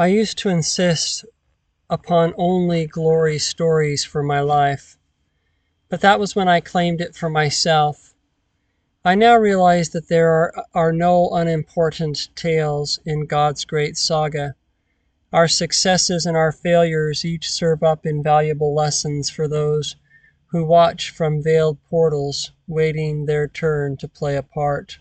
I used to insist upon only glory stories for my life, but that was when I claimed it for myself. I now realize that there are no unimportant tales in God's great saga. Our successes and our failures each serve up invaluable lessons for those who watch from veiled portals, waiting their turn to play a part.